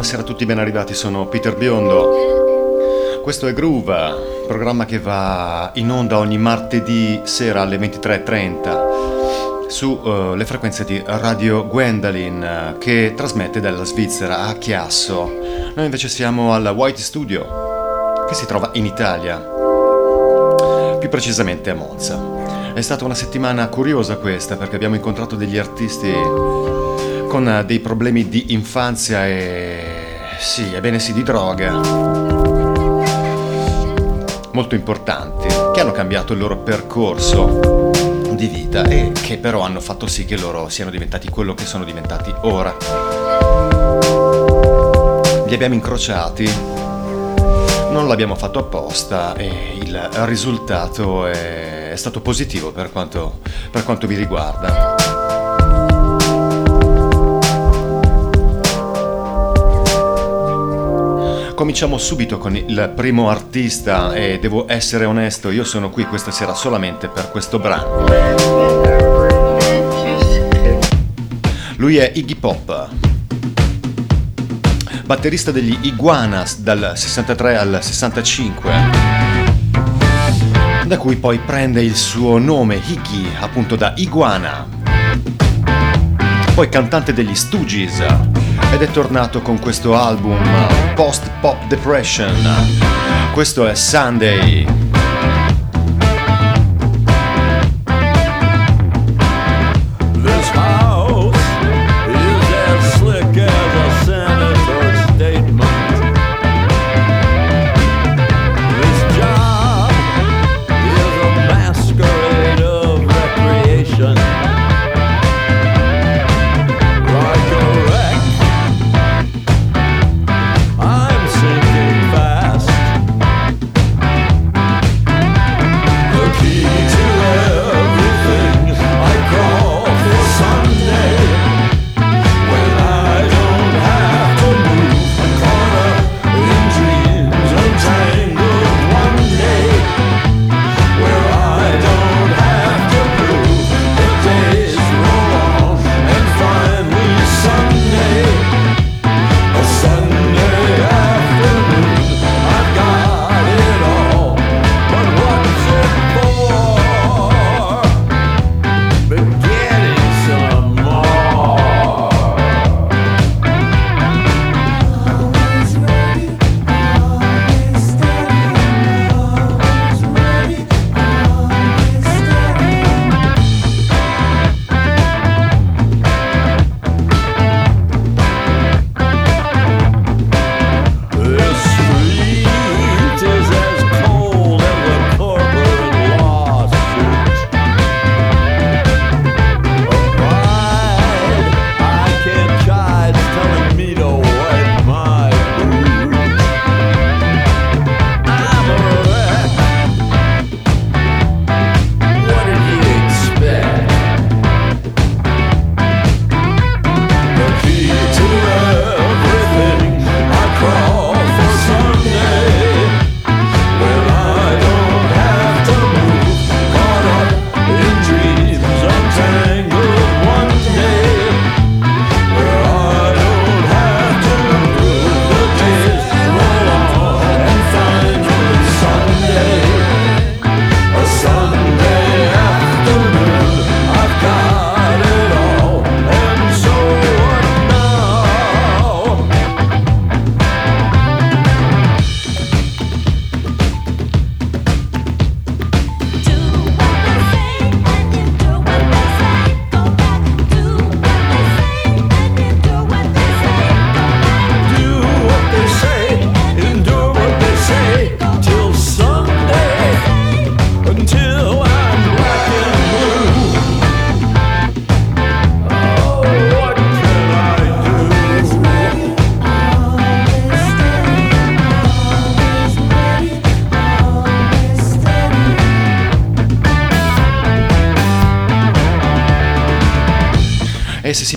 buonasera a tutti, ben arrivati, sono Peter Biondo. Questo è Groove, programma che va in onda ogni martedì sera alle 23.30 sulle uh, frequenze di Radio Gwendolyn che trasmette dalla Svizzera a Chiasso. Noi invece siamo al White Studio che si trova in Italia, più precisamente a Monza. È stata una settimana curiosa questa perché abbiamo incontrato degli artisti con eh, dei problemi di infanzia e sì, ebbene sì, di droga. Molto importanti, che hanno cambiato il loro percorso di vita e che però hanno fatto sì che loro siano diventati quello che sono diventati ora. Li abbiamo incrociati, non l'abbiamo fatto apposta e il risultato è, stato positivo per quanto, per quanto vi riguarda. Cominciamo subito con il primo artista e devo essere onesto, io sono qui questa sera solamente per questo brano. Lui è Iggy Pop, batterista degli Iguanas dal 63 al 65, da cui poi prende il suo nome Iggy appunto da Iguana, poi cantante degli Stooges ed è tornato con questo album Post Pop Depression. Questo è Sunday.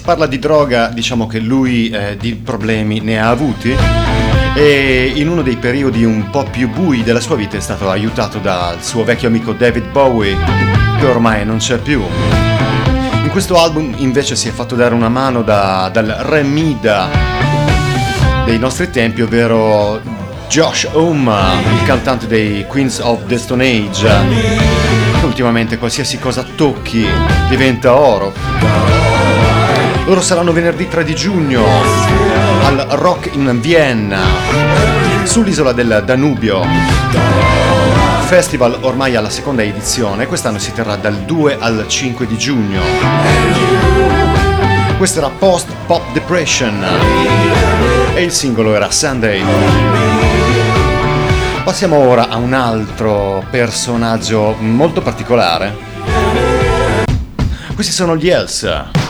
Parla di droga, diciamo che lui eh, di problemi ne ha avuti e in uno dei periodi un po' più bui della sua vita è stato aiutato dal suo vecchio amico David Bowie, che ormai non c'è più. In questo album invece si è fatto dare una mano da, dal Remida, dei nostri tempi, ovvero Josh Homme, il cantante dei Queens of the Stone Age. Ultimamente qualsiasi cosa tocchi diventa oro. Loro saranno venerdì 3 di giugno al Rock in Vienna, sull'isola del Danubio. Festival ormai alla seconda edizione, quest'anno si terrà dal 2 al 5 di giugno. Questo era Post Pop Depression e il singolo era Sunday. Passiamo ora a un altro personaggio molto particolare. Questi sono gli Els.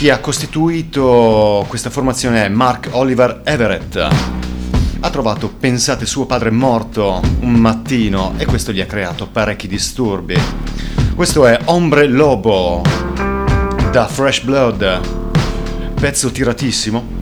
Chi ha costituito questa formazione è Mark Oliver Everett. Ha trovato, pensate, suo padre morto un mattino e questo gli ha creato parecchi disturbi. Questo è Ombre Lobo da Fresh Blood, pezzo tiratissimo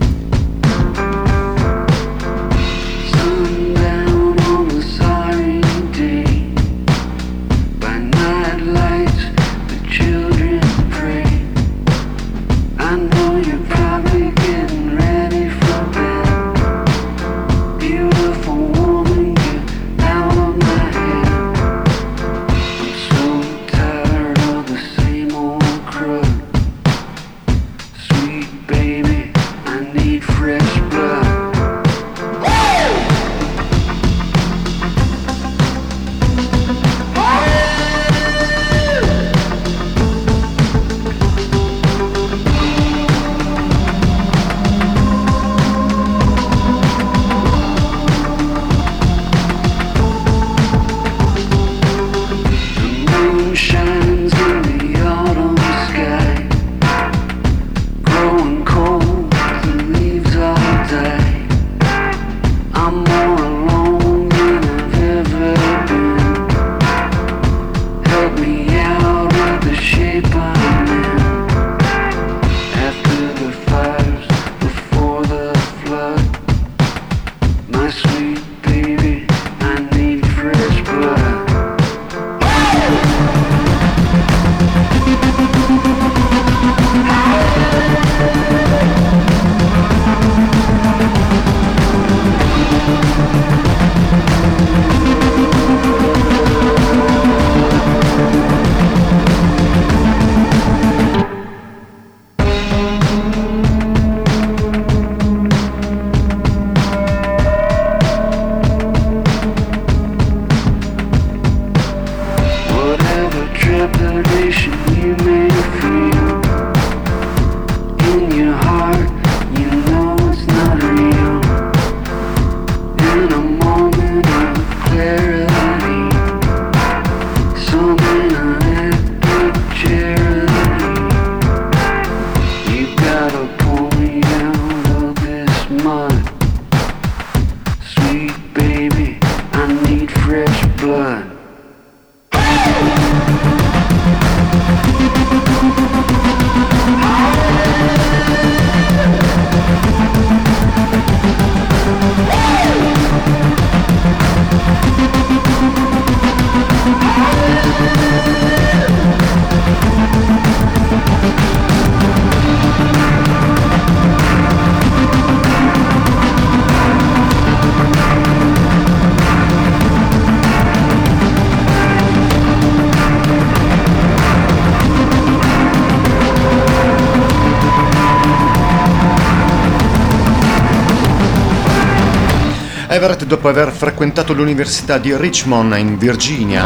Everett, dopo aver frequentato l'Università di Richmond in Virginia,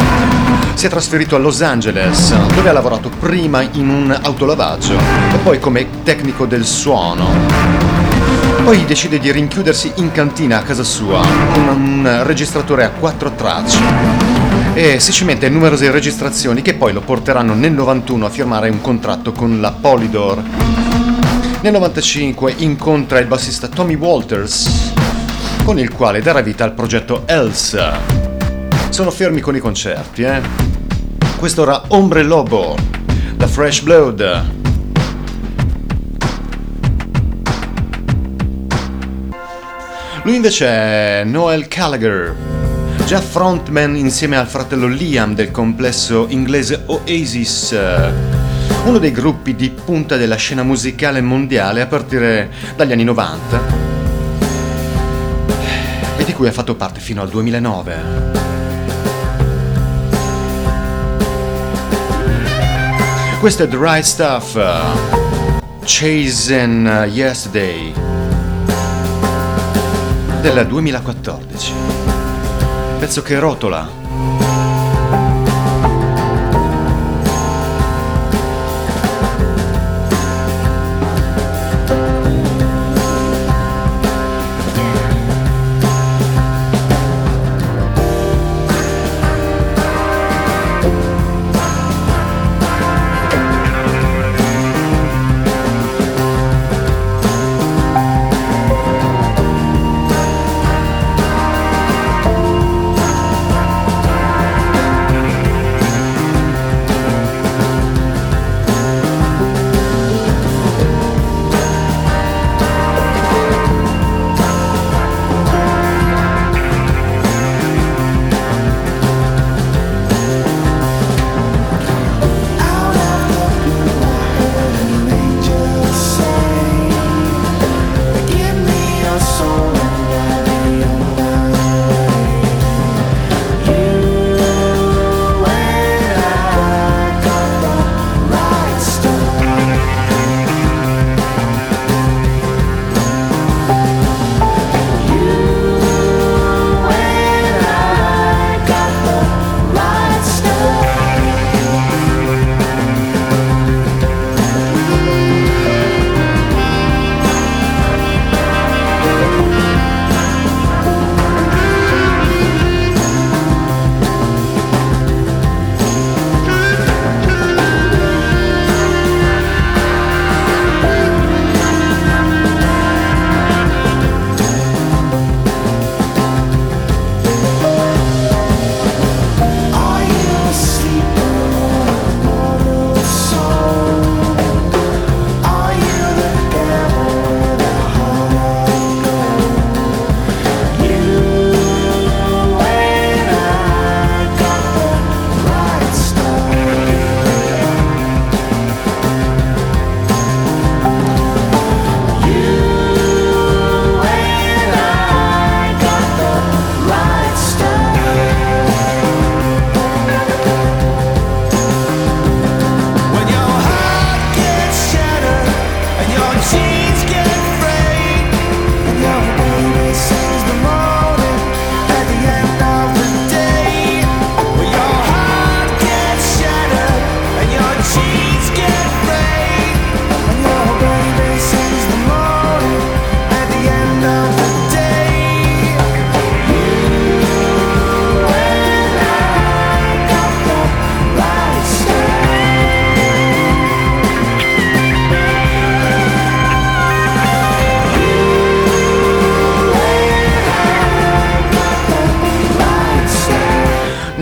si è trasferito a Los Angeles, dove ha lavorato prima in un autolavaggio e poi come tecnico del suono. Poi decide di rinchiudersi in cantina a casa sua con un registratore a quattro tracce e si cimenta in numerose registrazioni che poi lo porteranno nel 91 a firmare un contratto con la Polydor. Nel 95 incontra il bassista Tommy Walters con il quale darà vita al progetto Elsa. Sono fermi con i concerti, eh? Questo era Ombre Lobo, da Fresh Blood. Lui invece è Noel Gallagher, già frontman insieme al fratello Liam del complesso inglese Oasis, uno dei gruppi di punta della scena musicale mondiale a partire dagli anni 90 di cui ha fatto parte fino al 2009. Questo è The Right Stuff, Chasing Yesterday del 2014. Pezzo che rotola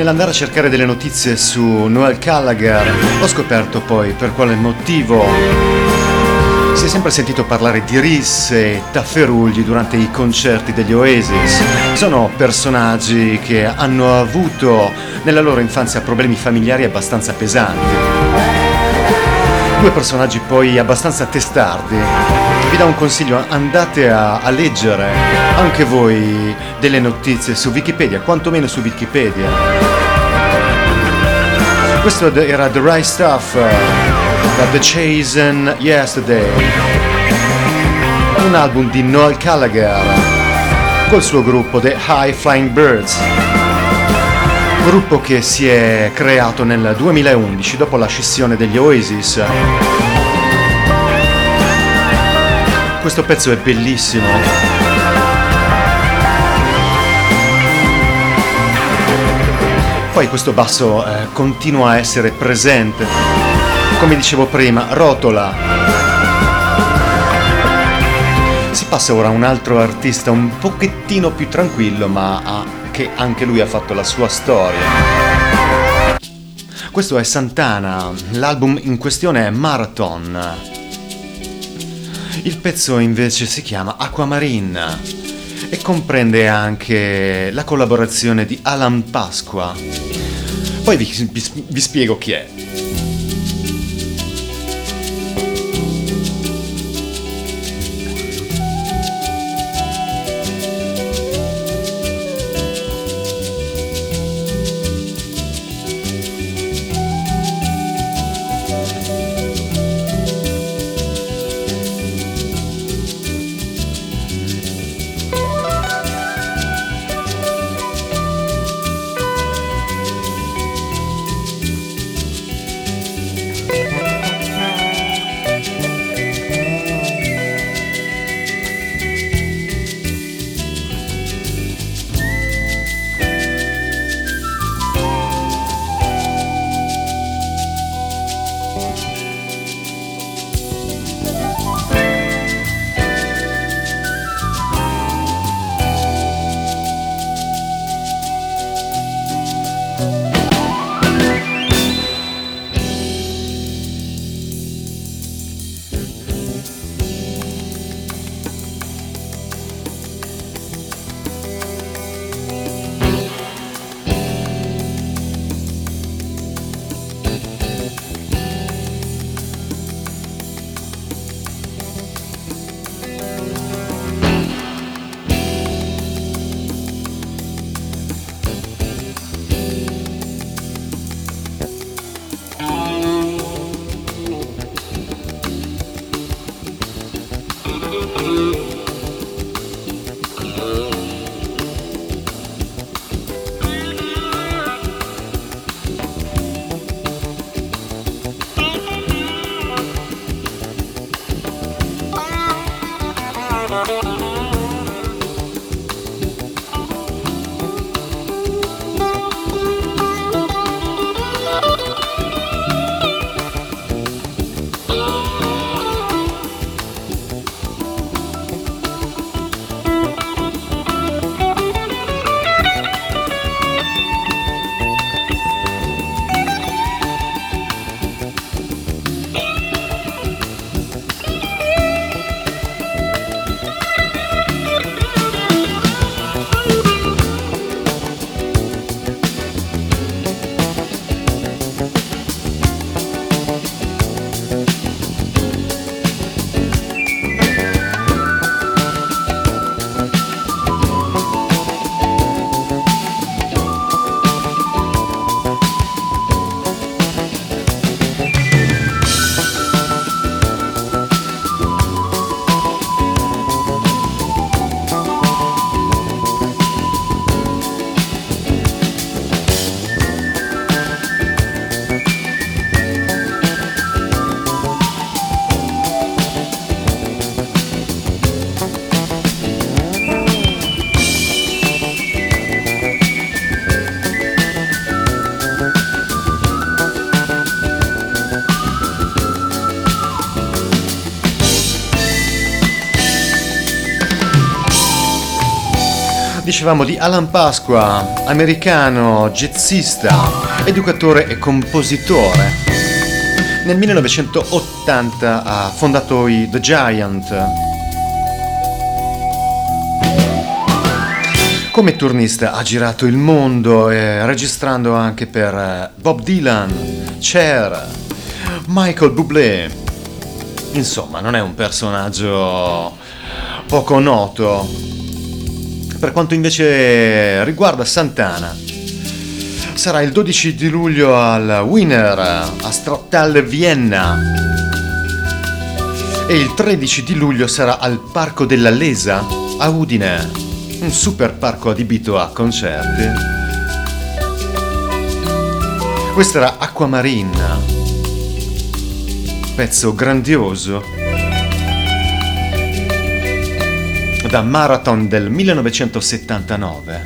Nell'andare a cercare delle notizie su Noel Gallagher ho scoperto poi per quale motivo si è sempre sentito parlare di risse e tafferugli durante i concerti degli Oasis. Sono personaggi che hanno avuto nella loro infanzia problemi familiari abbastanza pesanti. Due personaggi poi abbastanza testardi. Vi do un consiglio, andate a, a leggere anche voi delle notizie su Wikipedia, quantomeno su Wikipedia questo era The Right Stuff da The Chasen Yesterday, un album di Noel Gallagher col suo gruppo The High Flying Birds, gruppo che si è creato nel 2011 dopo la scissione degli Oasis. Questo pezzo è bellissimo. Poi questo basso eh, continua a essere presente. Come dicevo prima, rotola. Si passa ora a un altro artista un pochettino più tranquillo, ma ha, che anche lui ha fatto la sua storia. Questo è Santana, l'album in questione è Marathon. Il pezzo invece si chiama Aquamarine e comprende anche la collaborazione di Alan Pasqua. Poi vi, vi, vi spiego chi è. Dicevamo di Alan Pasqua, americano, jazzista, educatore e compositore. Nel 1980 ha fondato i The Giant. Come turnista ha girato il mondo, eh, registrando anche per eh, Bob Dylan, Cher, Michael Bublé. Insomma, non è un personaggio poco noto. Per quanto invece riguarda Santana, sarà il 12 di luglio al Winner a Strattal Vienna. E il 13 di luglio sarà al Parco della Lesa a Udine, un super parco adibito a concerti. Questa era Aquamarina, pezzo grandioso da Marathon del 1979.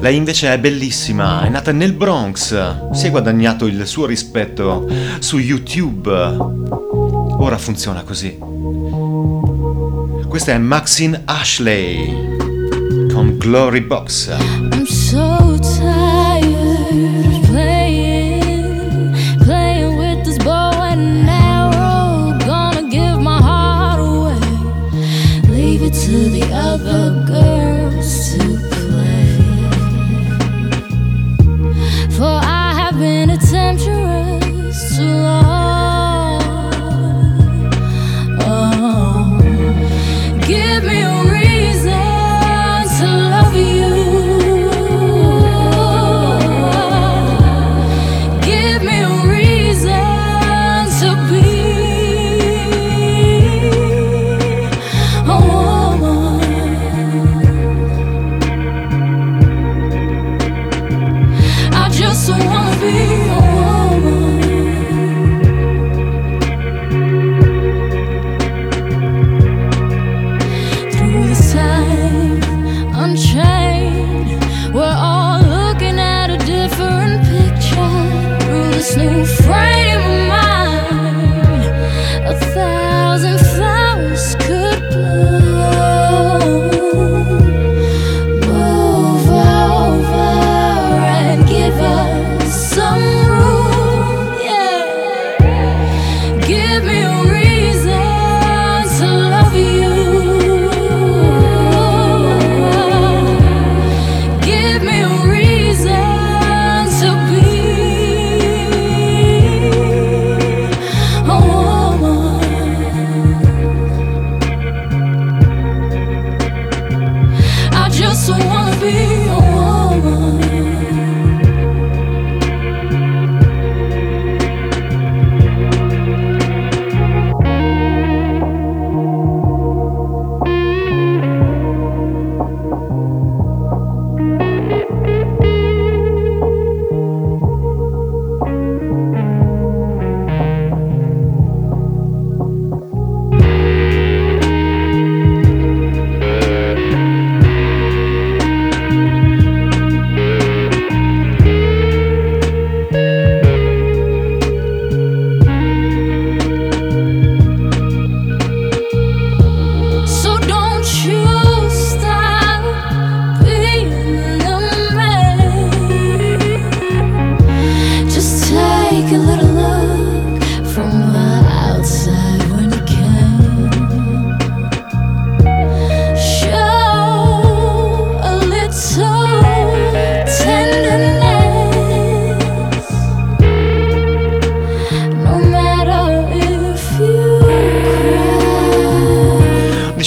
Lei invece è bellissima, è nata nel Bronx, si è guadagnato il suo rispetto su YouTube. Ora funziona così. Questa è Maxine Ashley con Glory Box. I'm so tired.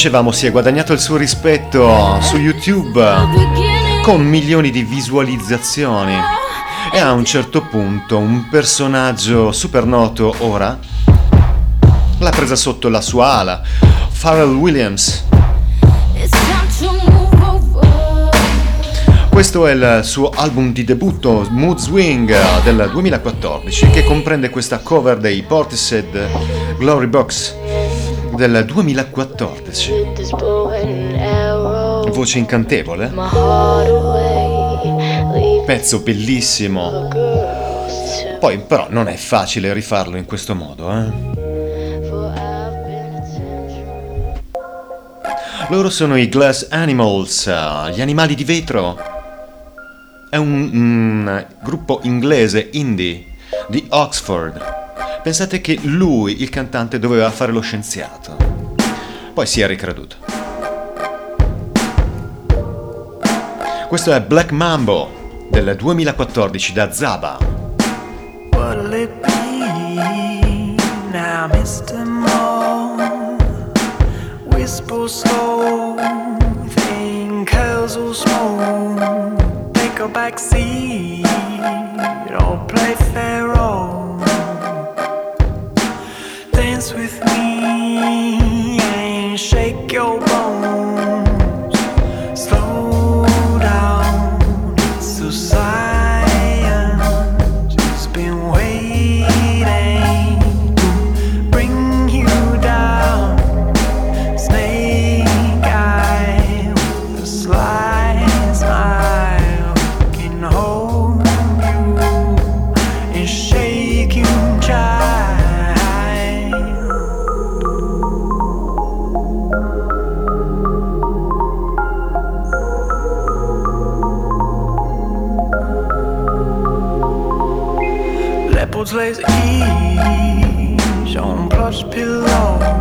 Dicevamo si è guadagnato il suo rispetto su YouTube con milioni di visualizzazioni e a un certo punto un personaggio super noto ora l'ha presa sotto la sua ala, Pharrell Williams. Questo è il suo album di debutto, Mood Swing, del 2014, che comprende questa cover dei Portishead Glory Box del 2014. Voce incantevole. Pezzo bellissimo. Poi però non è facile rifarlo in questo modo, eh? Loro sono i Glass Animals, gli animali di vetro. È un, un gruppo inglese indie di Oxford. Pensate che lui, il cantante, doveva fare lo scienziato. Poi si è ricreduto. Questo è Black Mambo del 2014 da Zaba. What'll it be now, Mr. Moore? Whisper slow, think curls will smooth. Take a back seat, or play Pharaoh. Shake your apples lays each on plush pillow.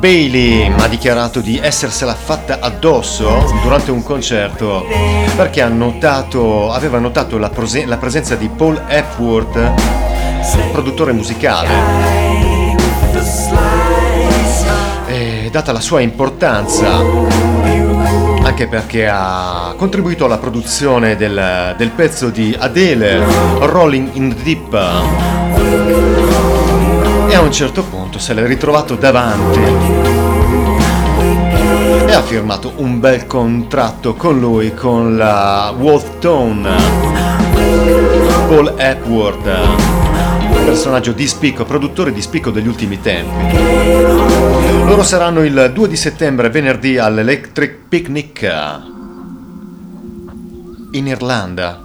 Bailey ha dichiarato di essersela fatta addosso durante un concerto perché notato, aveva notato la, prose- la presenza di Paul Epworth, produttore musicale. E data la sua importanza, anche perché ha contribuito alla produzione del, del pezzo di Adele, Rolling in the Deep e a un certo punto se l'è ritrovato davanti e ha firmato un bel contratto con lui, con la Wolf Tone, Paul Epworth, personaggio di spicco, produttore di spicco degli ultimi tempi. Loro saranno il 2 di settembre, venerdì, all'Electric Picnic in Irlanda.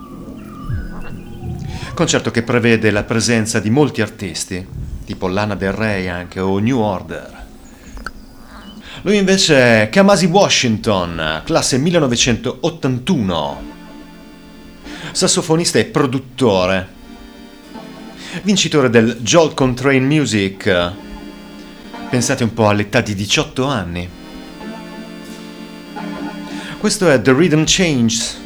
Concerto che prevede la presenza di molti artisti tipo Lana Del Rey anche o New Order. Lui invece è Kamasi Washington, classe 1981, sassofonista e produttore, vincitore del Jolt Contrain Music, pensate un po' all'età di 18 anni. Questo è The Rhythm Changes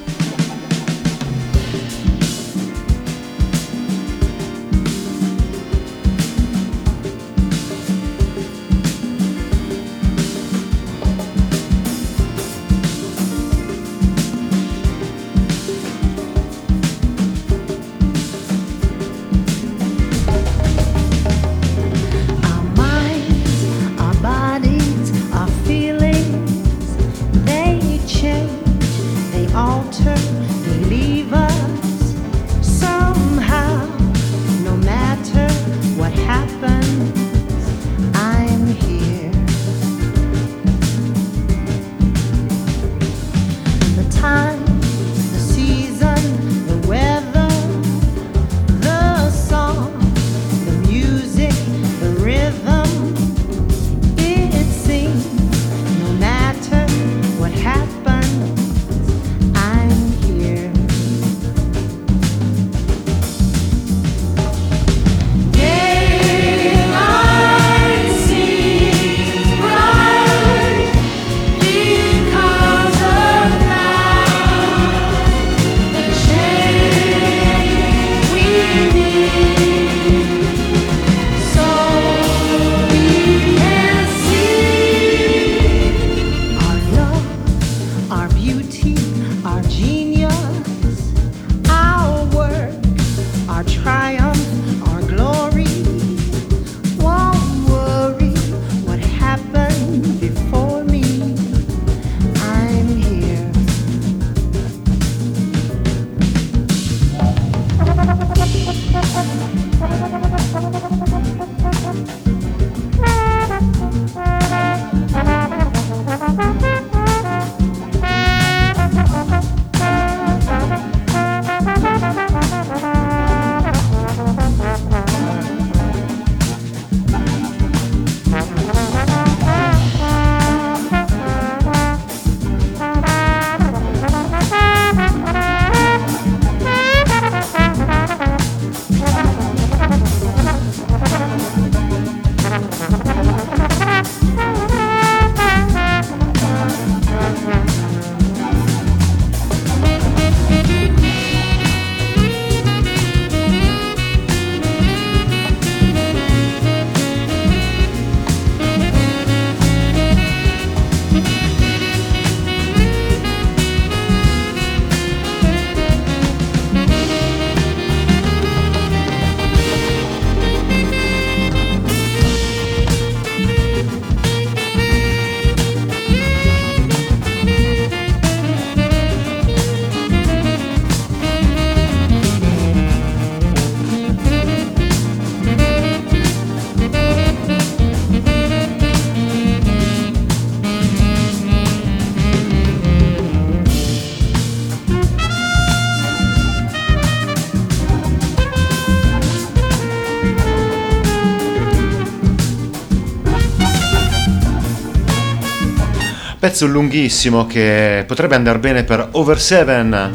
pezzo lunghissimo che potrebbe andare bene per Over 7,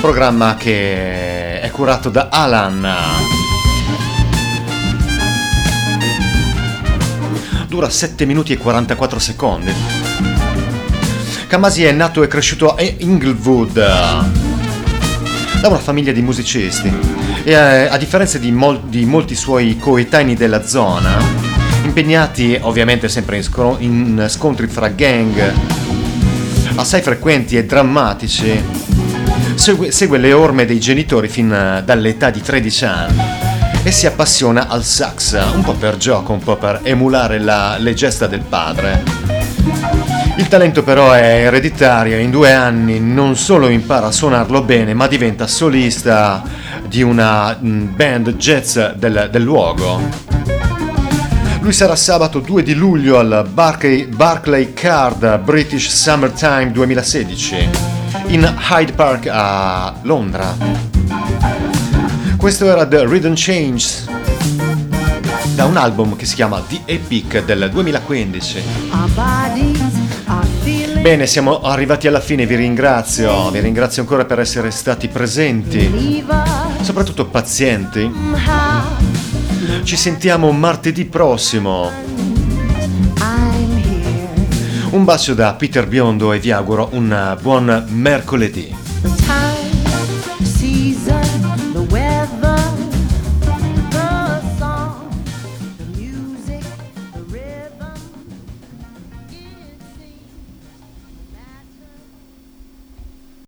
programma che è curato da Alan. Dura 7 minuti e 44 secondi. Kamasi è nato e cresciuto a Inglewood da una famiglia di musicisti e eh, a differenza di, mol- di molti suoi coetanei della zona impegnati ovviamente sempre in, scro- in scontri fra gang assai frequenti e drammatici. Segue, segue, le orme dei genitori fin dall'età di 13 anni e si appassiona al sax, un po' per gioco, un po' per emulare la, le gesta del padre. Il talento però è ereditario in due anni non solo impara a suonarlo bene, ma diventa solista di una mm, band jazz del, del luogo. Lui sarà sabato 2 di luglio al Barclay, Barclay Card British Summertime 2016 in Hyde Park a Londra. Questo era The Rhythm Change da un album che si chiama The Epic del 2015. Bene, siamo arrivati alla fine, vi ringrazio, vi ringrazio ancora per essere stati presenti, soprattutto pazienti. Ci sentiamo martedì prossimo. Un bacio da Peter Biondo e vi auguro un buon mercoledì.